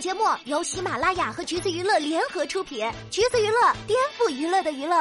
节目由喜马拉雅和橘子娱乐联合出品，橘子娱乐颠覆娱乐的娱乐。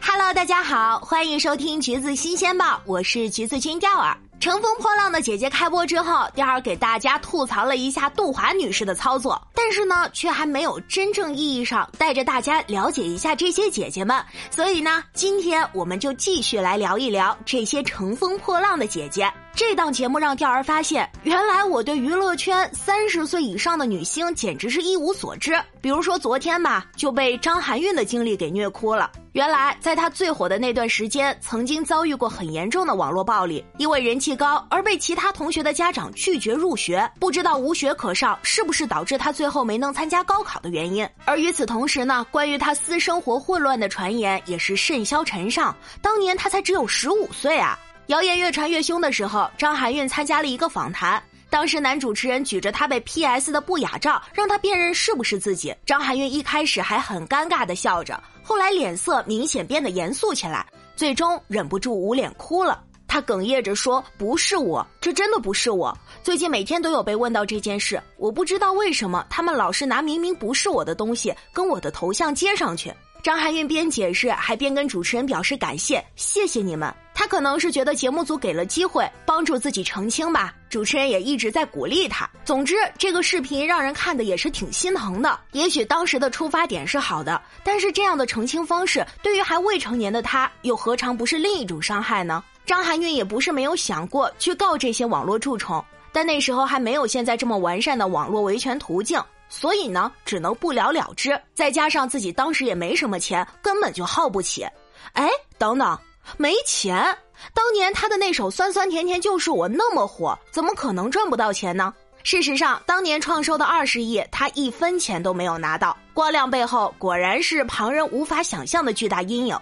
Hello，大家好，欢迎收听橘子新鲜报，我是橘子君钓儿。乘风破浪的姐姐开播之后，钓儿给大家吐槽了一下杜华女士的操作，但是呢，却还没有真正意义上带着大家了解一下这些姐姐们。所以呢，今天我们就继续来聊一聊这些乘风破浪的姐姐。这档节目让钓儿发现，原来我对娱乐圈三十岁以上的女星简直是一无所知。比如说昨天吧，就被张含韵的经历给虐哭了。原来，在她最火的那段时间，曾经遭遇过很严重的网络暴力，因为人气高而被其他同学的家长拒绝入学，不知道无学可上是不是导致她最后没能参加高考的原因。而与此同时呢，关于她私生活混乱的传言也是甚嚣尘上。当年她才只有十五岁啊！谣言越传越凶的时候，张含韵参加了一个访谈。当时男主持人举着她被 PS 的不雅照，让她辨认是不是自己。张含韵一开始还很尴尬的笑着，后来脸色明显变得严肃起来，最终忍不住捂脸哭了。她哽咽着说：“不是我，这真的不是我。最近每天都有被问到这件事，我不知道为什么他们老是拿明明不是我的东西跟我的头像接上去。”张含韵边解释还边跟主持人表示感谢：“谢谢你们。”他可能是觉得节目组给了机会帮助自己澄清吧，主持人也一直在鼓励他。总之，这个视频让人看的也是挺心疼的。也许当时的出发点是好的，但是这样的澄清方式对于还未成年的他，又何尝不是另一种伤害呢？张含韵也不是没有想过去告这些网络蛀虫，但那时候还没有现在这么完善的网络维权途径，所以呢，只能不了了之。再加上自己当时也没什么钱，根本就耗不起。哎，等等。没钱，当年他的那首《酸酸甜甜就是我》那么火，怎么可能赚不到钱呢？事实上，当年创收的二十亿，他一分钱都没有拿到。光亮背后，果然是旁人无法想象的巨大阴影。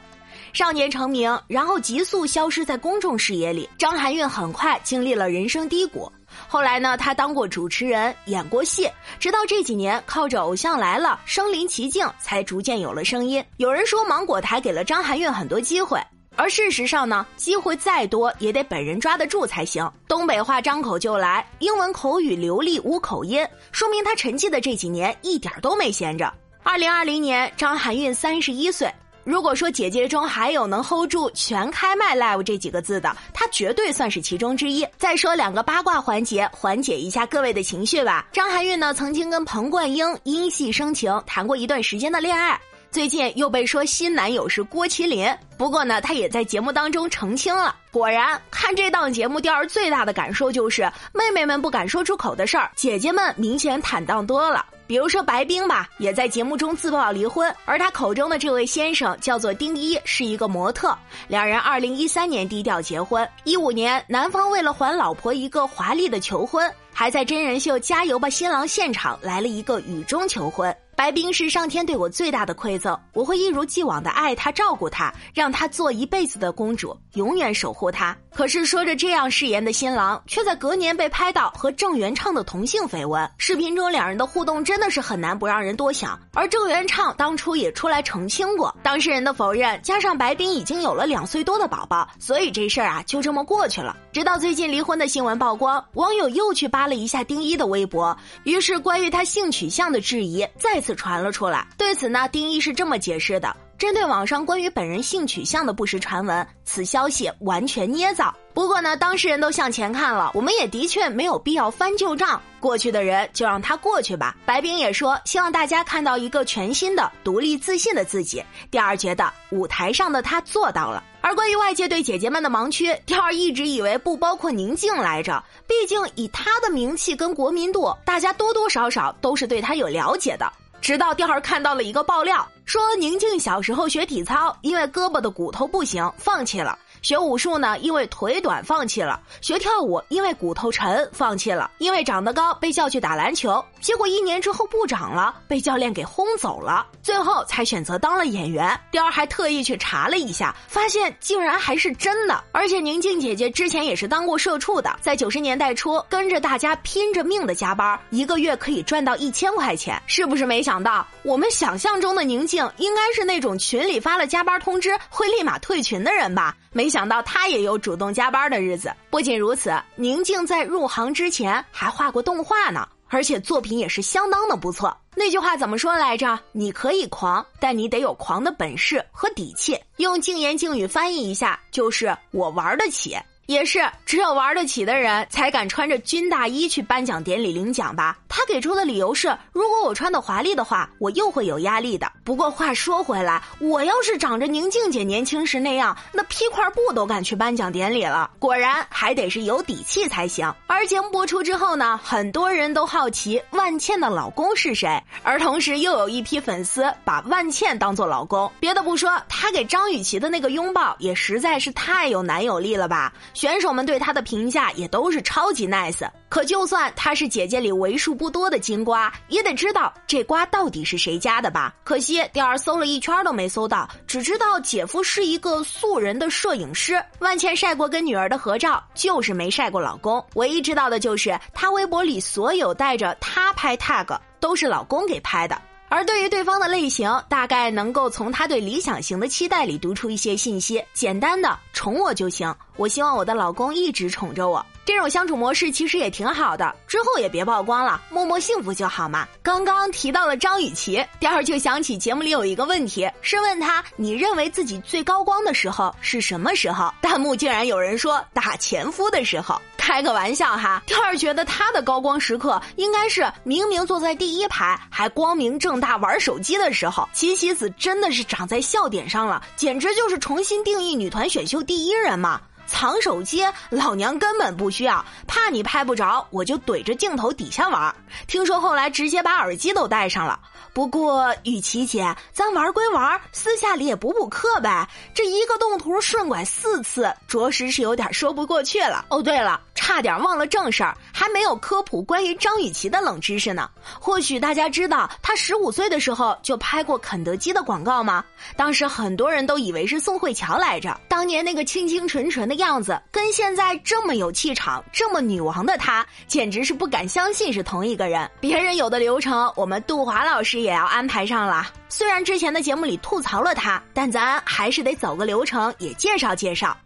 少年成名，然后急速消失在公众视野里。张含韵很快经历了人生低谷。后来呢，他当过主持人，演过戏，直到这几年靠着《偶像来了》身临其境，才逐渐有了声音。有人说，芒果台给了张含韵很多机会。而事实上呢，机会再多也得本人抓得住才行。东北话张口就来，英文口语流利无口音，说明他沉寂的这几年一点都没闲着。二零二零年，张含韵三十一岁。如果说姐姐中还有能 hold 住全开麦 live 这几个字的，她绝对算是其中之一。再说两个八卦环节，缓解一下各位的情绪吧。张含韵呢，曾经跟彭冠英因戏生情，谈过一段时间的恋爱。最近又被说新男友是郭麒麟，不过呢，他也在节目当中澄清了。果然，看这档节目，钓儿最大的感受就是，妹妹们不敢说出口的事儿，姐姐们明显坦荡多了。比如说白冰吧，也在节目中自曝离婚，而他口中的这位先生叫做丁一，是一个模特。两人二零一三年低调结婚，一五年男方为了还老婆一个华丽的求婚，还在真人秀《加油吧新郎》现场来了一个雨中求婚。白冰是上天对我最大的馈赠，我会一如既往的爱她、照顾她，让她做一辈子的公主，永远守护她。可是说着这样誓言的新郎，却在隔年被拍到和郑元畅的同性绯闻。视频中两人的互动真的是很难不让人多想。而郑元畅当初也出来澄清过，当事人的否认加上白冰已经有了两岁多的宝宝，所以这事儿啊就这么过去了。直到最近离婚的新闻曝光，网友又去扒了一下丁一的微博，于是关于他性取向的质疑再次。此传了出来。对此呢，丁一是这么解释的：针对网上关于本人性取向的不实传闻，此消息完全捏造。不过呢，当事人都向前看了，我们也的确没有必要翻旧账。过去的人就让他过去吧。白冰也说，希望大家看到一个全新的、独立自信的自己。第二，觉得舞台上的他做到了。而关于外界对姐姐们的盲区，第二一直以为不包括宁静来着。毕竟以她的名气跟国民度，大家多多少少都是对她有了解的。直到第二看到了一个爆料，说宁静小时候学体操，因为胳膊的骨头不行，放弃了。学武术呢，因为腿短放弃了；学跳舞，因为骨头沉放弃了；因为长得高被叫去打篮球，结果一年之后不长了，被教练给轰走了。最后才选择当了演员。雕儿还特意去查了一下，发现竟然还是真的。而且宁静姐姐之前也是当过社畜的，在九十年代初跟着大家拼着命的加班，一个月可以赚到一千块钱。是不是没想到，我们想象中的宁静应该是那种群里发了加班通知会立马退群的人吧？没想想到他也有主动加班的日子。不仅如此，宁静在入行之前还画过动画呢。而且作品也是相当的不错。那句话怎么说来着？你可以狂，但你得有狂的本事和底气。用静言静语翻译一下，就是我玩得起。也是，只有玩得起的人才敢穿着军大衣去颁奖典礼领奖吧。他给出的理由是：如果我穿的华丽的话，我又会有压力的。不过话说回来，我要是长着宁静姐年轻时那样，那披块布都敢去颁奖典礼了。果然，还得是有底气才行。而节目播出之后呢，很多人都好奇万茜的老公是谁，而同时又有一批粉丝把万茜当做老公。别的不说，他给张雨绮的那个拥抱也实在是太有男友力了吧。选手们对他的评价也都是超级 nice。可就算他是姐姐里为数不多的金瓜，也得知道这瓜到底是谁家的吧？可惜第二搜了一圈都没搜到，只知道姐夫是一个素人的摄影师。万茜晒过跟女儿的合照，就是没晒过老公。唯一知道的就是她微博里所有带着他拍 tag 都是老公给拍的。而对于对方的类型，大概能够从他对理想型的期待里读出一些信息。简单的宠我就行，我希望我的老公一直宠着我。这种相处模式其实也挺好的，之后也别曝光了，默默幸福就好嘛。刚刚提到了张雨绮，第二就想起节目里有一个问题，是问他你认为自己最高光的时候是什么时候？弹幕竟然有人说打前夫的时候，开个玩笑哈。第二觉得他的高光时刻应该是明明坐在第一排还光明正大玩手机的时候。齐棋子真的是长在笑点上了，简直就是重新定义女团选秀第一人嘛。藏手机，老娘根本不需要，怕你拍不着，我就怼着镜头底下玩。听说后来直接把耳机都戴上了。不过雨琦姐，咱玩归玩，私下里也补补课呗。这一个动图顺拐四次，着实是有点说不过去了。哦，对了。差点忘了正事儿，还没有科普关于张雨绮的冷知识呢。或许大家知道，她十五岁的时候就拍过肯德基的广告吗？当时很多人都以为是宋慧乔来着。当年那个清清纯纯的样子，跟现在这么有气场、这么女王的她，简直是不敢相信是同一个人。别人有的流程，我们杜华老师也要安排上了。虽然之前的节目里吐槽了她，但咱还是得走个流程，也介绍介绍。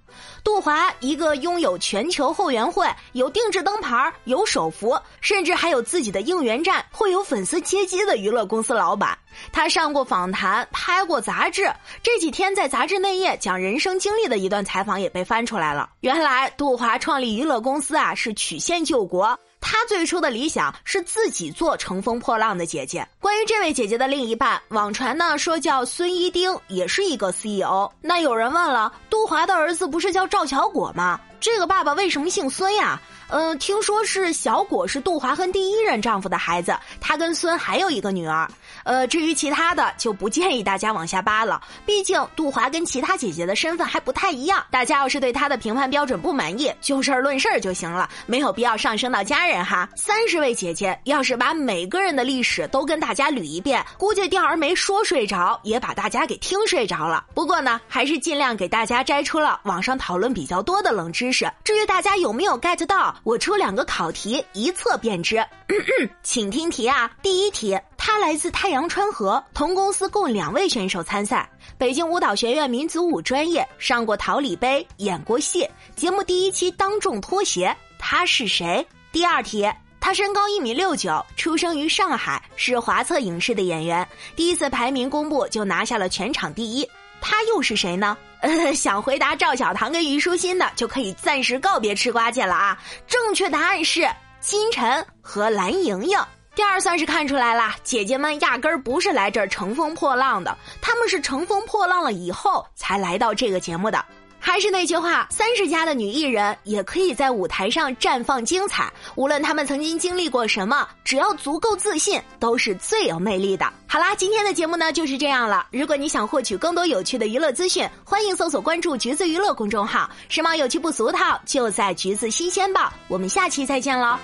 杜华，一个拥有全球后援会、有定制灯牌、有手幅，甚至还有自己的应援站，会有粉丝接机的娱乐公司老板。他上过访谈，拍过杂志。这几天在杂志内页讲人生经历的一段采访也被翻出来了。原来，杜华创立娱乐公司啊，是曲线救国。他最初的理想是自己做乘风破浪的姐姐。关于这位姐姐的另一半，网传呢说叫孙一丁，也是一个 CEO。那有人问了，杜华的儿子不是叫赵巧果吗？这个爸爸为什么姓孙呀？嗯，听说是小果是杜华和第一任丈夫的孩子，他跟孙还有一个女儿。呃，至于其他的，就不建议大家往下扒了。毕竟杜华跟其他姐姐的身份还不太一样。大家要是对她的评判标准不满意，就事儿论事儿就行了，没有必要上升到家人哈。三十位姐姐，要是把每个人的历史都跟大家捋一遍，估计钓儿没说睡着，也把大家给听睡着了。不过呢，还是尽量给大家摘出了网上讨论比较多的冷知识。至于大家有没有 get 到，我出两个考题，一测便知。请听题啊，第一题。他来自太阳川河，同公司共两位选手参赛。北京舞蹈学院民族舞专业，上过桃李杯，演过戏。节目第一期当众脱鞋，他是谁？第二题，他身高一米六九，出生于上海，是华策影视的演员。第一次排名公布就拿下了全场第一，他又是谁呢？呃，想回答赵小棠跟虞书欣的，就可以暂时告别吃瓜界了啊！正确答案是金晨和蓝莹莹。第二算是看出来了，姐姐们压根儿不是来这儿乘风破浪的，他们是乘风破浪了以后才来到这个节目的。还是那句话，三十加的女艺人也可以在舞台上绽放精彩。无论她们曾经经历过什么，只要足够自信，都是最有魅力的。好啦，今天的节目呢就是这样了。如果你想获取更多有趣的娱乐资讯，欢迎搜索关注“橘子娱乐”公众号，时髦有趣不俗套，就在“橘子新鲜报”。我们下期再见喽。